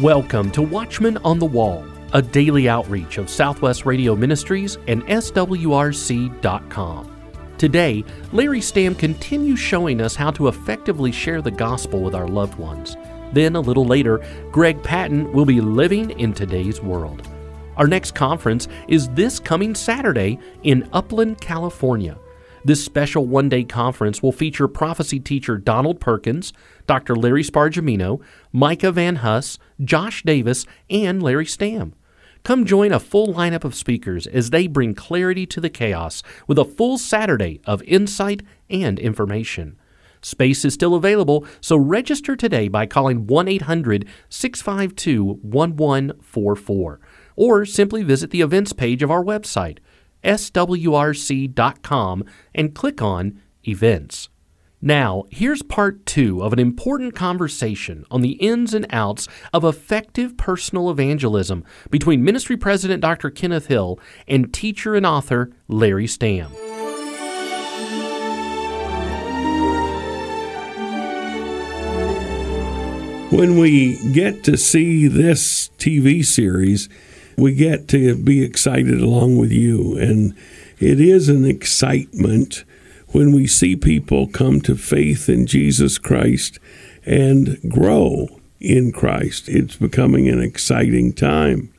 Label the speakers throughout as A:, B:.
A: Welcome to Watchman on the Wall, a daily outreach of Southwest Radio Ministries and SWRC.com. Today, Larry Stamm continues showing us how to effectively share the gospel with our loved ones. Then, a little later, Greg Patton will be living in today's world. Our next conference is this coming Saturday in Upland, California. This special one day conference will feature prophecy teacher Donald Perkins, Dr. Larry Spargimino, Micah Van Huss, Josh Davis, and Larry Stamm. Come join a full lineup of speakers as they bring clarity to the chaos with a full Saturday of insight and information. Space is still available, so register today by calling 1 800 652 1144 or simply visit the events page of our website, swrc.com, and click on Events. Now, here's part two of an important conversation on the ins and outs of effective personal evangelism between Ministry President Dr. Kenneth Hill and teacher and author Larry Stamm.
B: When we get to see this TV series, we get to be excited along with you. And it is an excitement when we see people come to faith in Jesus Christ and grow in Christ. It's becoming an exciting time.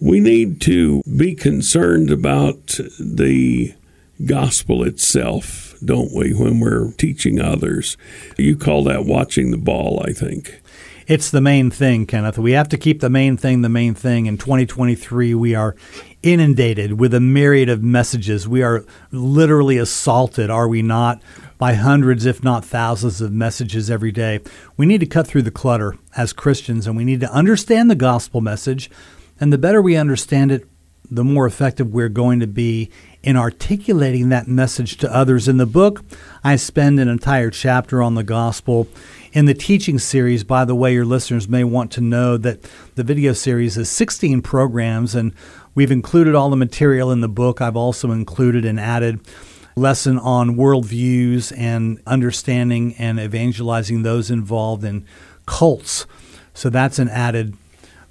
B: We need to be concerned about the gospel itself, don't we, when we're teaching others? You call that watching the ball, I think
C: it's the main thing, Kenneth. We have to keep the main thing the main thing. In 2023, we are inundated with a myriad of messages. We are literally assaulted, are we not, by hundreds, if not thousands, of messages every day. We need to cut through the clutter as Christians, and we need to understand the gospel message. And the better we understand it, the more effective we're going to be in articulating that message to others. In the book, I spend an entire chapter on the gospel in the teaching series, by the way, your listeners may want to know that the video series is 16 programs, and we've included all the material in the book. I've also included and added lesson on worldviews and understanding and evangelizing those involved in cults. So that's an added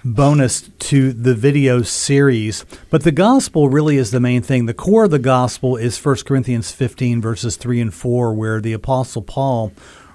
C: bonus to the video series. But the gospel really is the main thing. The core of the gospel is 1 Corinthians 15, verses 3 and 4, where the Apostle Paul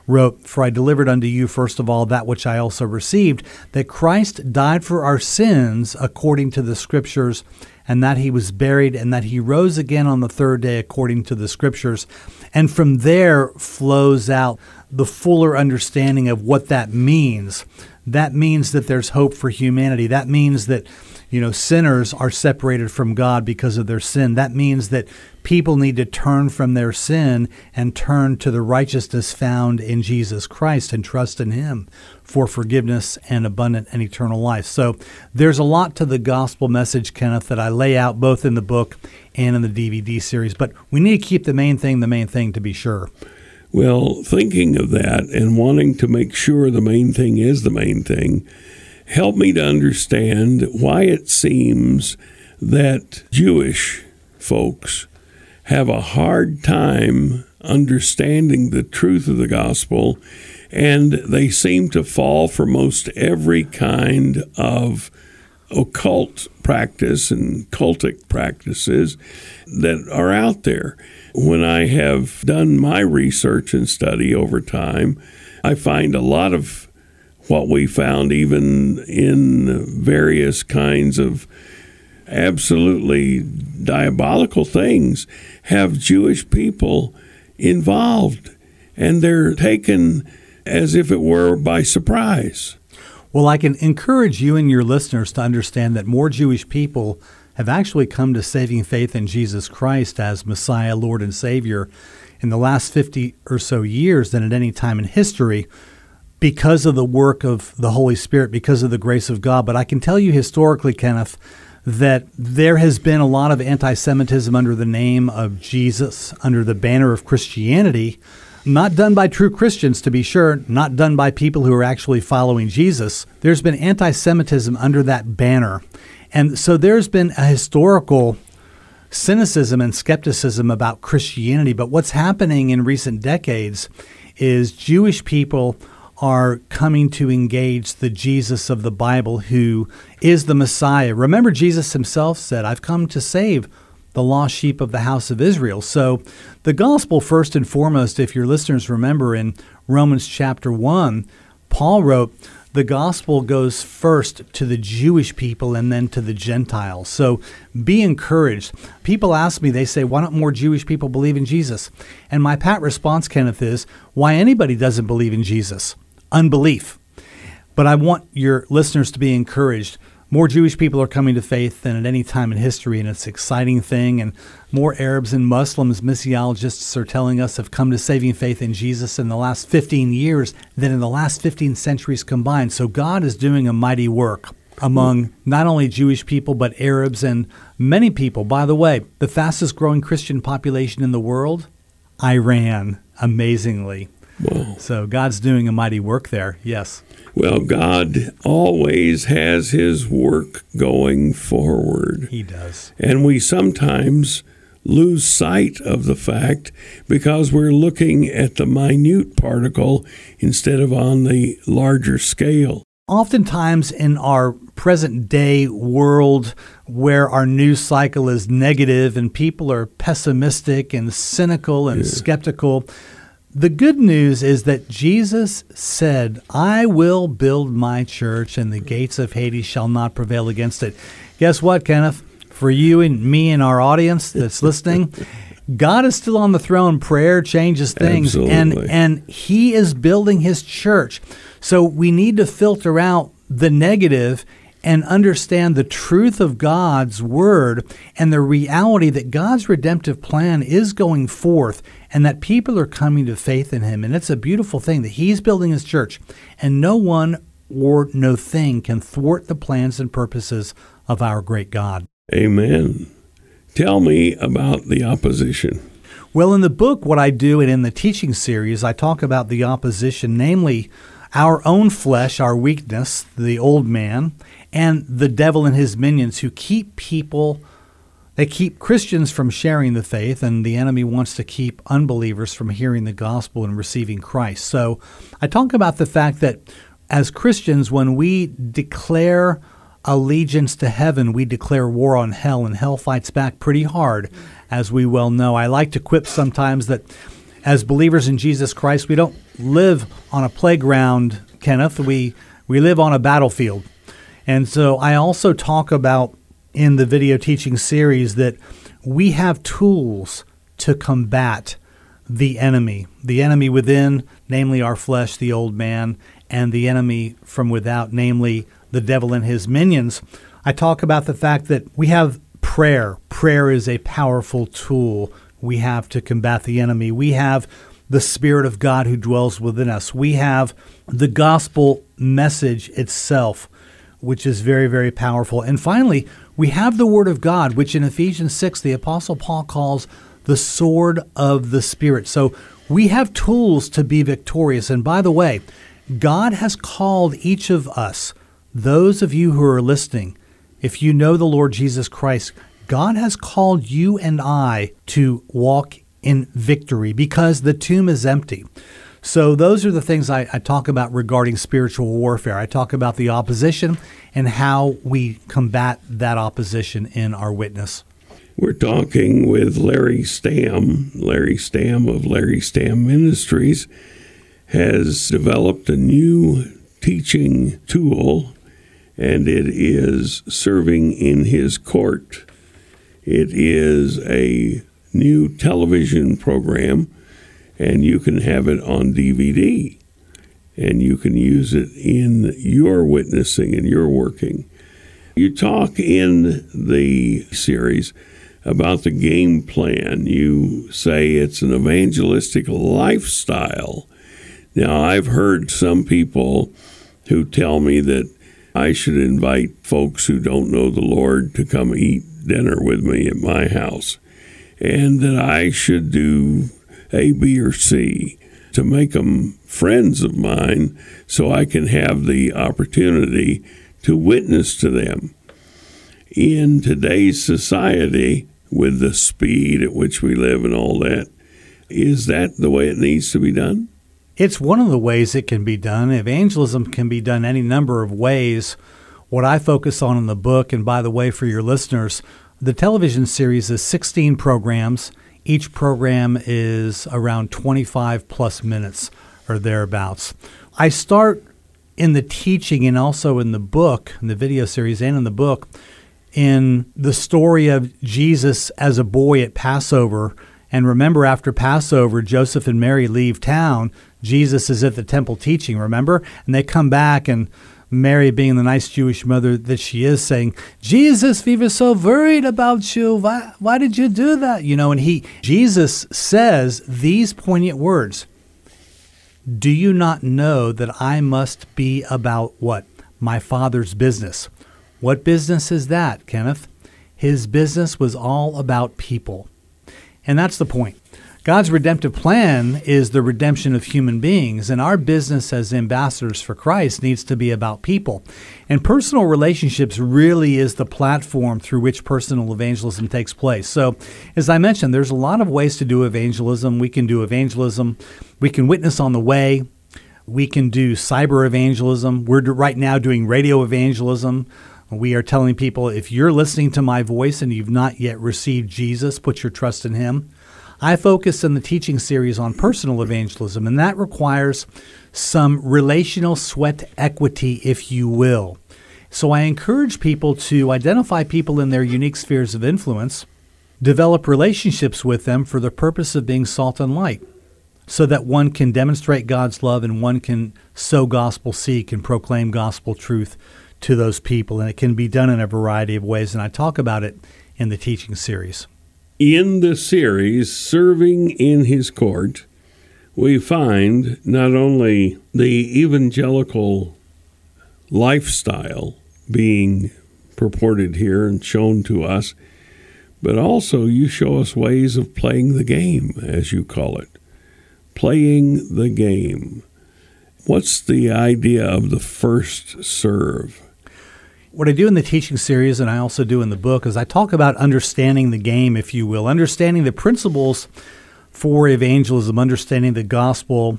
C: wrote, For I delivered unto you first of all that which I also received, that Christ died for our sins according to the Scriptures, and that he was buried, and that he rose again on the third day according to the Scriptures. And from there flows out the fuller understanding of what that means. That means that there's hope for humanity. That means that you know, sinners are separated from God because of their sin. That means that people need to turn from their sin and turn to the righteousness found in Jesus Christ and trust in Him for forgiveness and abundant and eternal life. So there's a lot to the gospel message, Kenneth, that I lay out both in the book and in the DVD series. But we need to keep the main thing the main thing to be sure.
B: Well, thinking of that and wanting to make sure the main thing is the main thing help me to understand why it seems that Jewish folks have a hard time understanding the truth of the gospel and they seem to fall for most every kind of occult practice and cultic practices that are out there. When I have done my research and study over time, I find a lot of what we found even in various kinds of absolutely diabolical things have Jewish people involved, and they're taken as if it were by surprise.
C: Well, I can encourage you and your listeners to understand that more Jewish people have actually come to saving faith in Jesus Christ as Messiah, Lord, and Savior in the last 50 or so years than at any time in history because of the work of the Holy Spirit, because of the grace of God. But I can tell you historically, Kenneth, that there has been a lot of anti Semitism under the name of Jesus, under the banner of Christianity, not done by true Christians, to be sure, not done by people who are actually following Jesus. There's been anti Semitism under that banner. And so there's been a historical cynicism and skepticism about Christianity. But what's happening in recent decades is Jewish people are coming to engage the Jesus of the Bible who is the Messiah. Remember, Jesus himself said, I've come to save the lost sheep of the house of Israel. So, the gospel, first and foremost, if your listeners remember in Romans chapter 1, Paul wrote, the gospel goes first to the Jewish people and then to the Gentiles. So be encouraged. People ask me, they say, why don't more Jewish people believe in Jesus? And my pat response, Kenneth, is why anybody doesn't believe in Jesus? Unbelief. But I want your listeners to be encouraged more Jewish people are coming to faith than at any time in history, and it's an exciting thing. And more Arabs and Muslims, missiologists are telling us, have come to saving faith in Jesus in the last 15 years than in the last 15 centuries combined. So God is doing a mighty work among not only Jewish people, but Arabs and many people. By the way, the fastest growing Christian population in the world, Iran, amazingly. Whoa. So God's doing a mighty work there, yes.
B: Well, God always has His work going forward.
C: He does.
B: And we sometimes lose sight of the fact because we're looking at the minute particle instead of on the larger scale.
C: Oftentimes, in our present day world where our news cycle is negative and people are pessimistic and cynical and yeah. skeptical, the good news is that Jesus said, I will build my church, and the gates of Hades shall not prevail against it. Guess what, Kenneth? For you and me and our audience that's listening, God is still on the throne. Prayer changes things.
B: Absolutely.
C: And and He is building his church. So we need to filter out the negative and understand the truth of God's word and the reality that God's redemptive plan is going forth and that people are coming to faith in him. And it's a beautiful thing that he's building his church, and no one or no thing can thwart the plans and purposes of our great God.
B: Amen. Tell me about the opposition.
C: Well, in the book, what I do, and in the teaching series, I talk about the opposition, namely our own flesh, our weakness, the old man, and the devil and his minions who keep people they keep Christians from sharing the faith, and the enemy wants to keep unbelievers from hearing the gospel and receiving Christ. So I talk about the fact that as Christians, when we declare allegiance to heaven, we declare war on hell, and hell fights back pretty hard, as we well know. I like to quip sometimes that as believers in Jesus Christ, we don't live on a playground, Kenneth. We, we live on a battlefield. And so I also talk about in the video teaching series that we have tools to combat the enemy, the enemy within, namely our flesh, the old man, and the enemy from without, namely the devil and his minions. I talk about the fact that we have prayer. Prayer is a powerful tool we have to combat the enemy. We have the Spirit of God who dwells within us. We have the gospel message itself, which is very, very powerful. And finally, we have the Word of God, which in Ephesians 6, the Apostle Paul calls the sword of the Spirit. So we have tools to be victorious. And by the way, God has called each of us, those of you who are listening, if you know the Lord Jesus Christ, God has called you and I to walk in victory because the tomb is empty. So, those are the things I, I, talk about regarding spiritual warfare. I talk about the opposition and how we combat that opposition in our witness.
B: We're talking with Larry Stamm. Larry Stamm of Larry Stamm Ministries has developed a new teaching tool, and it is serving in his court. It is a new television program and you can have it on DVD and you can use it in your witnessing and your working. You talk in the series about the game plan. You say it's an evangelistic lifestyle. Now, I've heard some people who tell me that I should invite folks who don't know the Lord to come eat dinner with me at my house, and that I should do a, B, or C to make them friends of mine so I can have the opportunity to witness to them. In today's society, with the speed at which we live and all that, is that the way it needs to be done?
C: It's one of the ways it can be done. Evangelism can be done any number of ways. What I focus on in the book, and by the way, for your listeners, the television series is 16 programs. Each program is around 25 plus minutes or thereabouts. I start in the teaching and also in the book, in the video series and in the book, in the story of Jesus as a boy at Passover. And remember, after Passover, Joseph and Mary leave town. Jesus is at the temple teaching, remember? And they come back, and Mary, being the nice Jewish mother that she is, saying, Jesus, we were so worried about you. Why, why did you do that? You know, and he, Jesus says these poignant words Do you not know that I must be about what? My Father's business. What business is that, Kenneth? His business was all about people. And that's the point. God's redemptive plan is the redemption of human beings, and our business as ambassadors for Christ needs to be about people. And personal relationships really is the platform through which personal evangelism takes place. So, as I mentioned, there's a lot of ways to do evangelism. We can do evangelism, we can witness on the way, we can do cyber evangelism. We're right now doing radio evangelism. We are telling people if you're listening to my voice and you've not yet received Jesus, put your trust in him. I focus in the teaching series on personal evangelism, and that requires some relational sweat equity, if you will. So I encourage people to identify people in their unique spheres of influence, develop relationships with them for the purpose of being salt and light, so that one can demonstrate God's love and one can sow gospel seek and proclaim gospel truth to those people. And it can be done in a variety of ways, and I talk about it in the teaching series
B: in the series, Serving in His Court, we find not only the evangelical lifestyle being purported here and shown to us, but also you show us ways of playing the game, as you call it. Playing the game. What's the idea of the first serve?
C: What I do in the teaching series and I also do in the book is I talk about understanding the game, if you will, understanding the principles for evangelism, understanding the gospel,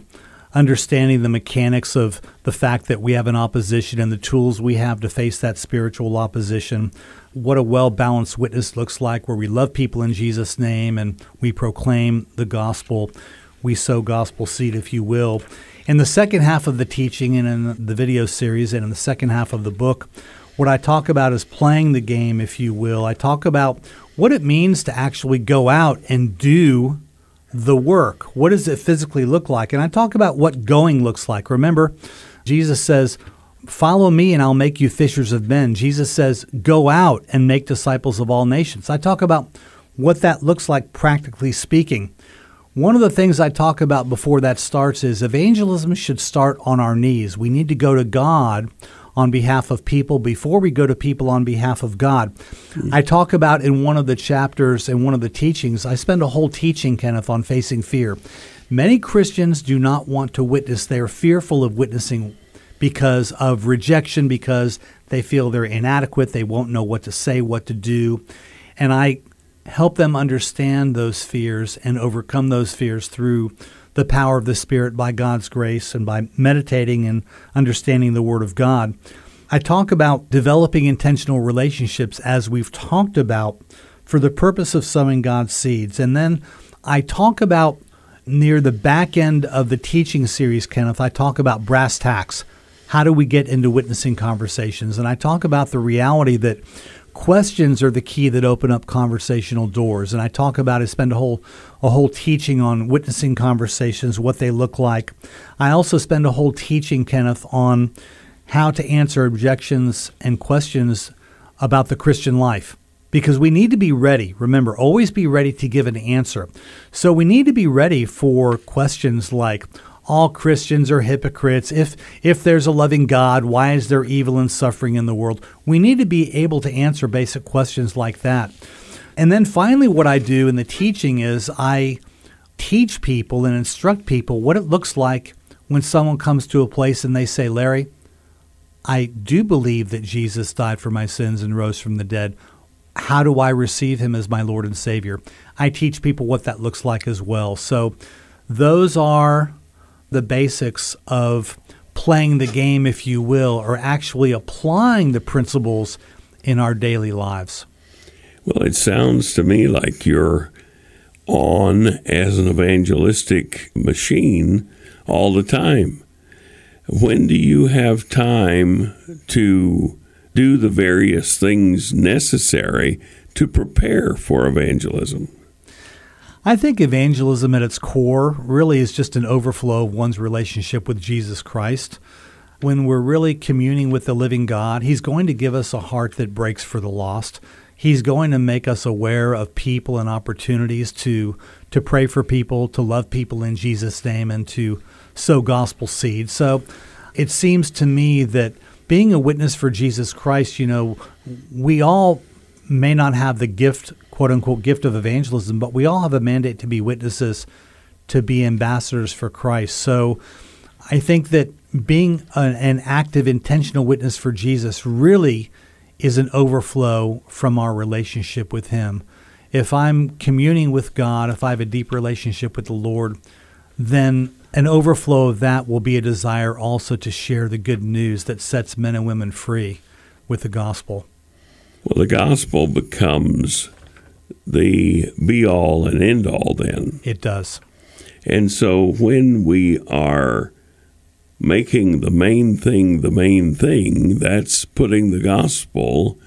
C: understanding the mechanics of the fact that we have an opposition and the tools we have to face that spiritual opposition, what a well balanced witness looks like, where we love people in Jesus' name and we proclaim the gospel. We sow gospel seed, if you will. In the second half of the teaching and in the video series and in the second half of the book, what I talk about is playing the game, if you will. I talk about what it means to actually go out and do the work. What does it physically look like? And I talk about what going looks like. Remember, Jesus says, Follow me and I'll make you fishers of men. Jesus says, Go out and make disciples of all nations. I talk about what that looks like practically speaking. One of the things I talk about before that starts is evangelism should start on our knees. We need to go to God on behalf of people before we go to people on behalf of God. I talk about in one of the chapters and one of the teachings, I spend a whole teaching, Kenneth, on facing fear. Many Christians do not want to witness. They are fearful of witnessing because of rejection, because they feel they're inadequate, they won't know what to say, what to do. And I help them understand those fears and overcome those fears through the power of the Spirit by God's grace and by meditating and understanding the Word of God. I talk about developing intentional relationships as we've talked about for the purpose of sowing God's seeds. And then I talk about near the back end of the teaching series, Kenneth, I talk about brass tacks. How do we get into witnessing conversations? And I talk about the reality that questions are the key that open up conversational doors. And I talk about, I spend a whole a whole teaching on witnessing conversations, what they look like. I also spend a whole teaching, Kenneth, on how to answer objections and questions about the Christian life. Because we need to be ready. Remember, always be ready to give an answer. So we need to be ready for questions like, all Christians are hypocrites. If if there's a loving God, why is there evil and suffering in the world? We need to be able to answer basic questions like that. And then finally what I do in the teaching is I teach people and instruct people what it looks like when someone comes to a place and they say, "Larry, I do believe that Jesus died for my sins and rose from the dead. How do I receive him as my Lord and Savior?" I teach people what that looks like as well. So those are the basics of playing the game, if you will, or actually applying the principles in our daily lives?
B: Well, it sounds to me like you're on as an evangelistic machine all the time. When do you have time to do the various things necessary to prepare for evangelism?
C: I think evangelism at its core really is just an overflow of one's relationship with Jesus Christ. When we're really communing with the living God, He's going to give us a heart that breaks for the lost. He's going to make us aware of people and opportunities to to pray for people, to love people in Jesus' name, and to sow gospel seed. So it seems to me that being a witness for Jesus Christ, you know, we all may not have the gift quote unquote gift of evangelism, but we all have a mandate to be witnesses, to be ambassadors for Christ. So I think that being an, an active, intentional witness for Jesus really is an overflow from our relationship with Him. If I'm communing with God, if I have a deep relationship with the Lord, then an overflow of that will be a desire also to share the good news that sets men and women free with the gospel.
B: Well, the gospel becomes the be all and end all then.
C: It does.
B: And so when we are making the main thing the main thing, that's putting the gospel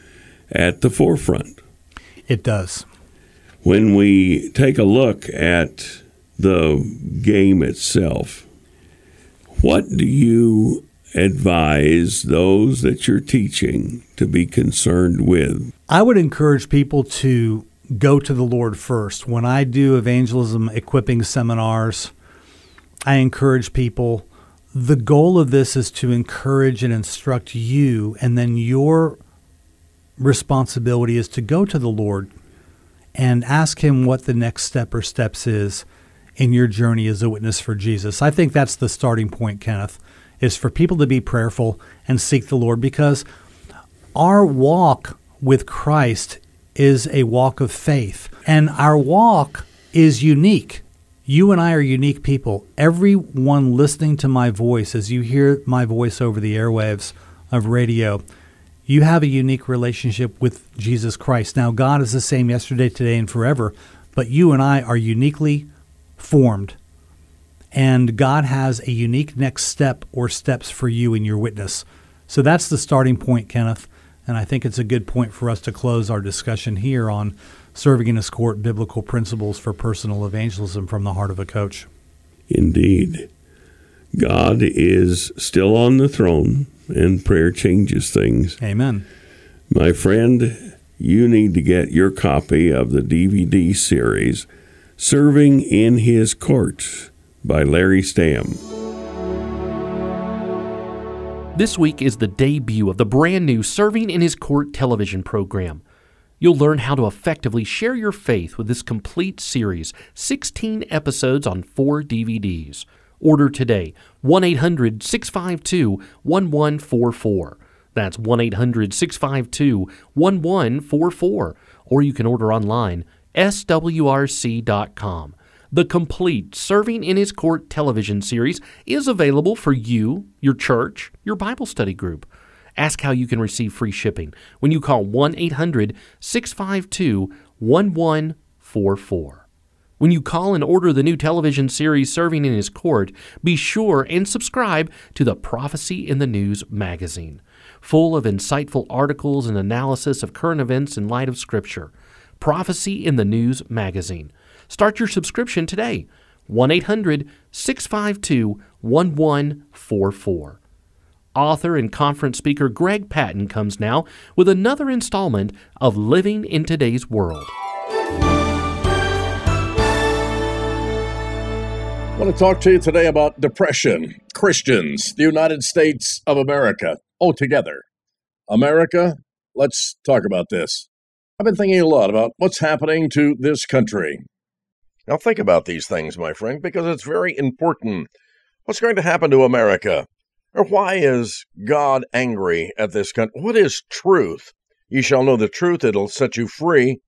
B: at the forefront.
C: It does.
B: When we take a look at the game itself, what do you advise those that you're teaching to be concerned with?
C: I would encourage people to go to the Lord first. When I do evangelism equipping seminars, I encourage people. The goal of this is to encourage and instruct you, and then your responsibility is to go to the Lord and ask Him what the next step or steps is in your journey as a witness for Jesus. I think that's the starting point, Kenneth, is for people to be prayerful and seek the Lord because our walk with Christ is a walk of faith. And our walk is unique. You and I are unique people. Everyone listening to my voice, as you hear my voice over the airwaves of radio, you have a unique relationship with Jesus Christ. Now, God is the same yesterday, today, and forever, but you and I are uniquely formed. And God has a unique next step or steps for you in your witness. So that's the starting point, Kenneth. And I think it's a good point for us to close our discussion here on serving in His court biblical principles for personal evangelism from the heart of a coach.
B: Indeed. God is still on the throne, and prayer changes things.
C: Amen.
B: My friend, you need to get your copy of the DVD series, Serving in His Court by Larry Stamm.
A: This week is the debut of the brand new Serving in His Court television program. You'll learn how to effectively share your faith with this complete series, 16 episodes on four DVDs. Order today, 1 800 652 1144. That's 1 800 652 1144. Or you can order online, swrc.com. The complete Serving in His Court television series is available for you, your church, your Bible study group. Ask how you can receive free shipping when you call 1 800 652 1144. When you call and order the new television series Serving in His Court, be sure and subscribe to the Prophecy in the News magazine, full of insightful articles and analysis of current events in light of Scripture. Prophecy in the News magazine. Start your subscription today. 1 800 652 1144. Author and conference speaker Greg Patton comes now with another installment of Living in Today's World.
D: I want to talk to you today about depression, Christians, the United States of America, altogether. America, let's talk about this. I've been thinking a lot about what's happening to this country. Now, think about these things, my friend, because it's very important. What's going to happen to America? Or why is God angry at this country? What is truth? You shall know the truth, it'll set you free.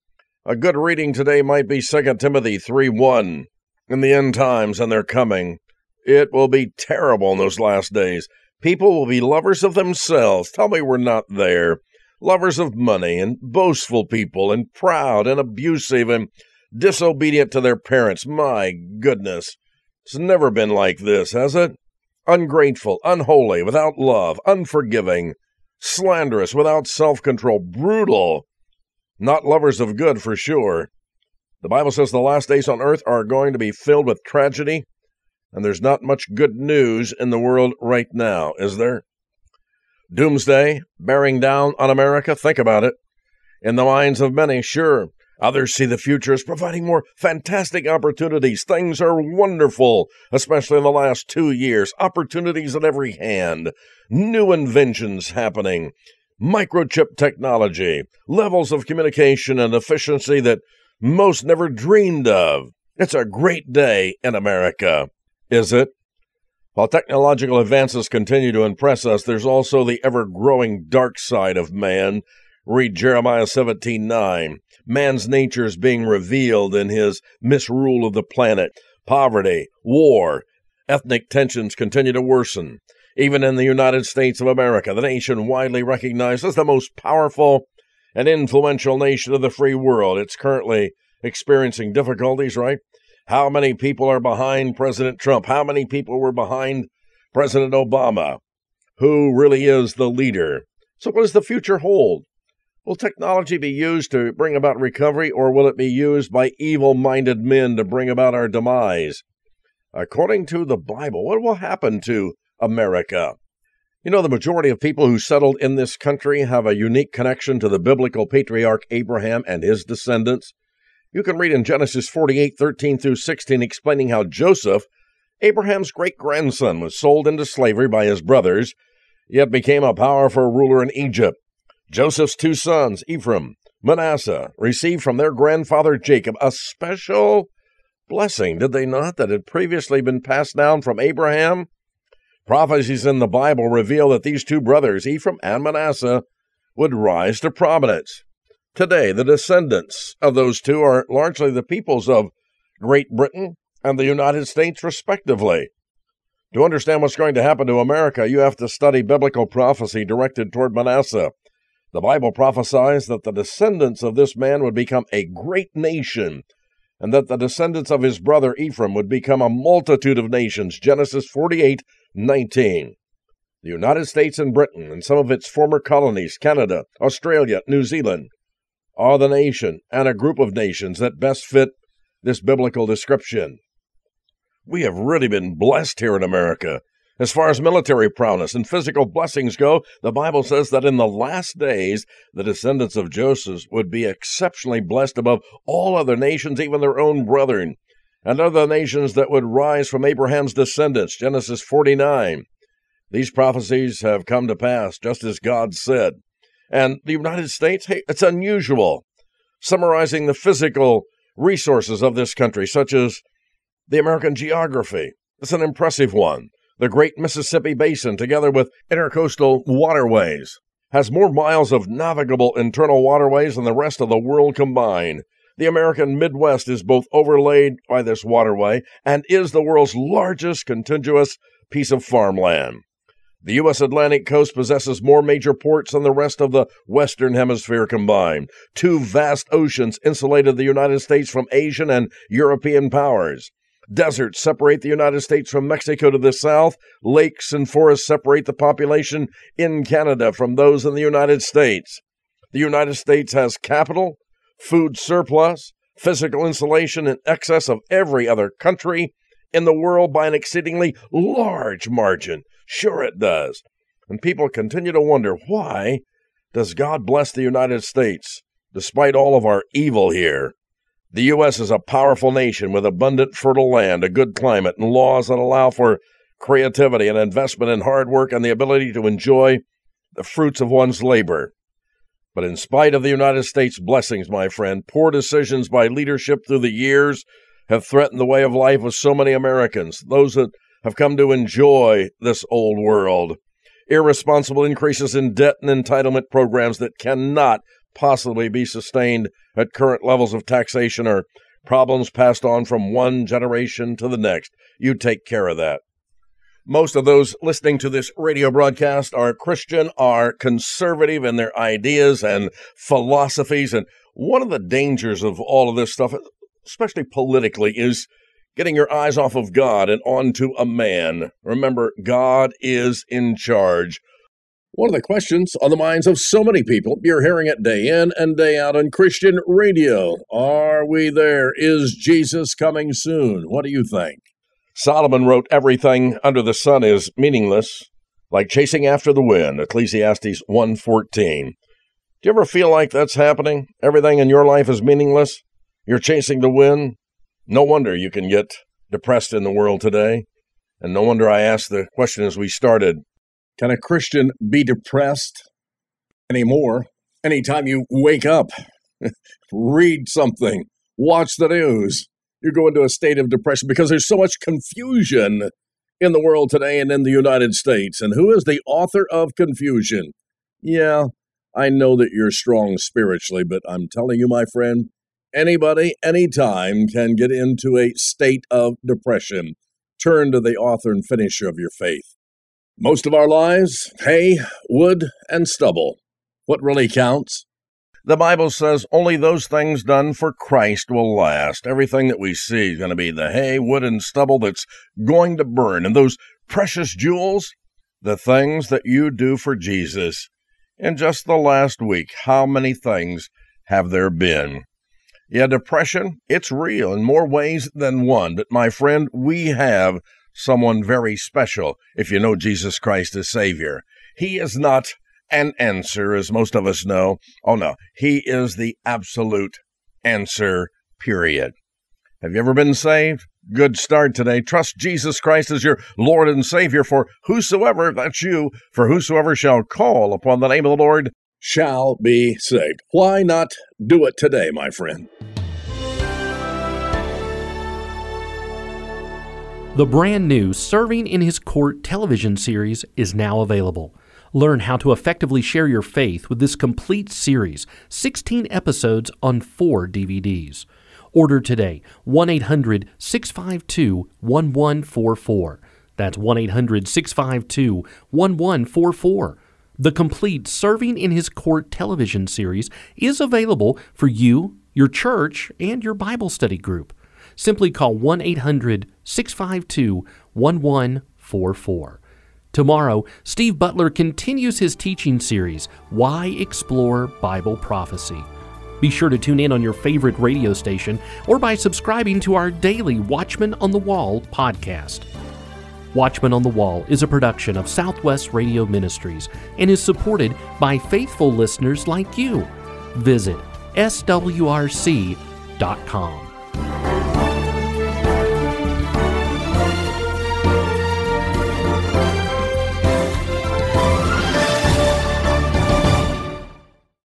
D: A good reading today might be 2 Timothy 3 1. In the end times, and they're coming, It will be terrible in those last days. People will be lovers of themselves. Tell me we're not there. Lovers of money and boastful people and proud and abusive and disobedient to their parents. My goodness. It's never been like this, has it? Ungrateful, unholy, without love, unforgiving, slanderous, without self control, brutal. Not lovers of good for sure. The Bible says the last days on earth are going to be filled with tragedy, and there's not much good news in the world right now, is there? Doomsday bearing down on America? Think about it. In the minds of many, sure. Others see the future as providing more fantastic opportunities. Things are wonderful, especially in the last two years. Opportunities at every hand, new inventions happening, microchip technology, levels of communication and efficiency that most never dreamed of. It's a great day in America. Is it? While technological advances continue to impress us, there's also the ever growing dark side of man. Read Jeremiah 17:9. Man's nature is being revealed in his misrule of the planet. Poverty, war, ethnic tensions continue to worsen. Even in the United States of America, the nation widely recognized as the most powerful and influential nation of the free world, it's currently experiencing difficulties, right? How many people are behind President Trump? How many people were behind President Obama? Who really is the leader? So, what does the future hold? Will technology be used to bring about recovery, or will it be used by evil minded men to bring about our demise? According to the Bible, what will happen to America? You know, the majority of people who settled in this country have a unique connection to the biblical patriarch Abraham and his descendants. You can read in Genesis 48 13 through 16 explaining how Joseph, Abraham's great grandson, was sold into slavery by his brothers, yet became a powerful ruler in Egypt. Joseph's two sons, Ephraim, Manasseh, received from their grandfather Jacob a special blessing, did they not, that had previously been passed down from Abraham? Prophecies in the Bible reveal that these two brothers, Ephraim and Manasseh, would rise to prominence. Today, the descendants of those two are largely the peoples of Great Britain and the United States, respectively. To understand what's going to happen to America, you have to study biblical prophecy directed toward Manasseh. The Bible prophesies that the descendants of this man would become a great nation, and that the descendants of his brother Ephraim would become a multitude of nations. Genesis 48 19. The United States and Britain and some of its former colonies, Canada, Australia, New Zealand, are the nation and a group of nations that best fit this biblical description. We have really been blessed here in America. As far as military prowess and physical blessings go, the Bible says that in the last days, the descendants of Joseph would be exceptionally blessed above all other nations, even their own brethren, and other nations that would rise from Abraham's descendants. Genesis 49. These prophecies have come to pass, just as God said. And the United States, hey, it's unusual. Summarizing the physical resources of this country, such as the American geography, it's an impressive one. The Great Mississippi Basin, together with intercoastal waterways, has more miles of navigable internal waterways than the rest of the world combined. The American Midwest is both overlaid by this waterway and is the world's largest contiguous piece of farmland. The U.S. Atlantic coast possesses more major ports than the rest of the Western Hemisphere combined. Two vast oceans insulated the United States from Asian and European powers. Deserts separate the United States from Mexico to the south. Lakes and forests separate the population in Canada from those in the United States. The United States has capital, food surplus, physical insulation in excess of every other country in the world by an exceedingly large margin. Sure, it does. And people continue to wonder why does God bless the United States despite all of our evil here? The U.S. is a powerful nation with abundant fertile land, a good climate, and laws that allow for creativity and investment in hard work and the ability to enjoy the fruits of one's labor. But in spite of the United States' blessings, my friend, poor decisions by leadership through the years have threatened the way of life of so many Americans, those that have come to enjoy this old world. Irresponsible increases in debt and entitlement programs that cannot possibly be sustained at current levels of taxation or problems passed on from one generation to the next. You take care of that. Most of those listening to this radio broadcast are Christian, are conservative in their ideas and philosophies. And one of the dangers of all of this stuff, especially politically, is getting your eyes off of God and onto a man. Remember, God is in charge. One of the questions on the minds of so many people, you're hearing it day in and day out on Christian radio. Are we there? Is Jesus coming soon? What do you think? Solomon wrote, Everything under the sun is meaningless, like chasing after the wind. Ecclesiastes 1.14. Do you ever feel like that's happening? Everything in your life is meaningless? You're chasing the wind? No wonder you can get depressed in the world today. And no wonder I asked the question as we started can a Christian be depressed anymore? Anytime you wake up, read something, watch the news, you go into a state of depression because there's so much confusion in the world today and in the United States. And who is the author of confusion? Yeah, I know that you're strong spiritually, but I'm telling you, my friend, anybody, anytime can get into a state of depression. Turn to the author and finisher of your faith. Most of our lives, hay, wood, and stubble. What really counts? The Bible says only those things done for Christ will last. Everything that we see is going to be the hay, wood, and stubble that's going to burn. And those precious jewels, the things that you do for Jesus. In just the last week, how many things have there been? Yeah, depression, it's real in more ways than one. But my friend, we have someone very special if you know Jesus Christ as Savior. He is not an answer, as most of us know. Oh, no, He is the absolute answer, period. Have you ever been saved? Good start today. Trust Jesus Christ as your Lord and Savior, for whosoever, that's you, for whosoever shall call upon the name of the Lord shall be saved. Why not do it today, my friend?
A: The brand new Serving in His Court television series is now available. Learn how to effectively share your faith with this complete series, 16 episodes on 4 DVDs. Order today, 1 800 652 1144. That's 1 800 652 1144. The complete Serving in His Court television series is available for you, your church, and your Bible study group simply call 1 800 652 1144. Tomorrow, Steve Butler continues his teaching series, Why Explore Bible Prophecy. Be sure to tune in on your favorite radio station or by subscribing to our daily Watchman on the Wall podcast. Watchman on the Wall is a production of Southwest Radio Ministries and is supported by faithful listeners like you. Visit swrc.com.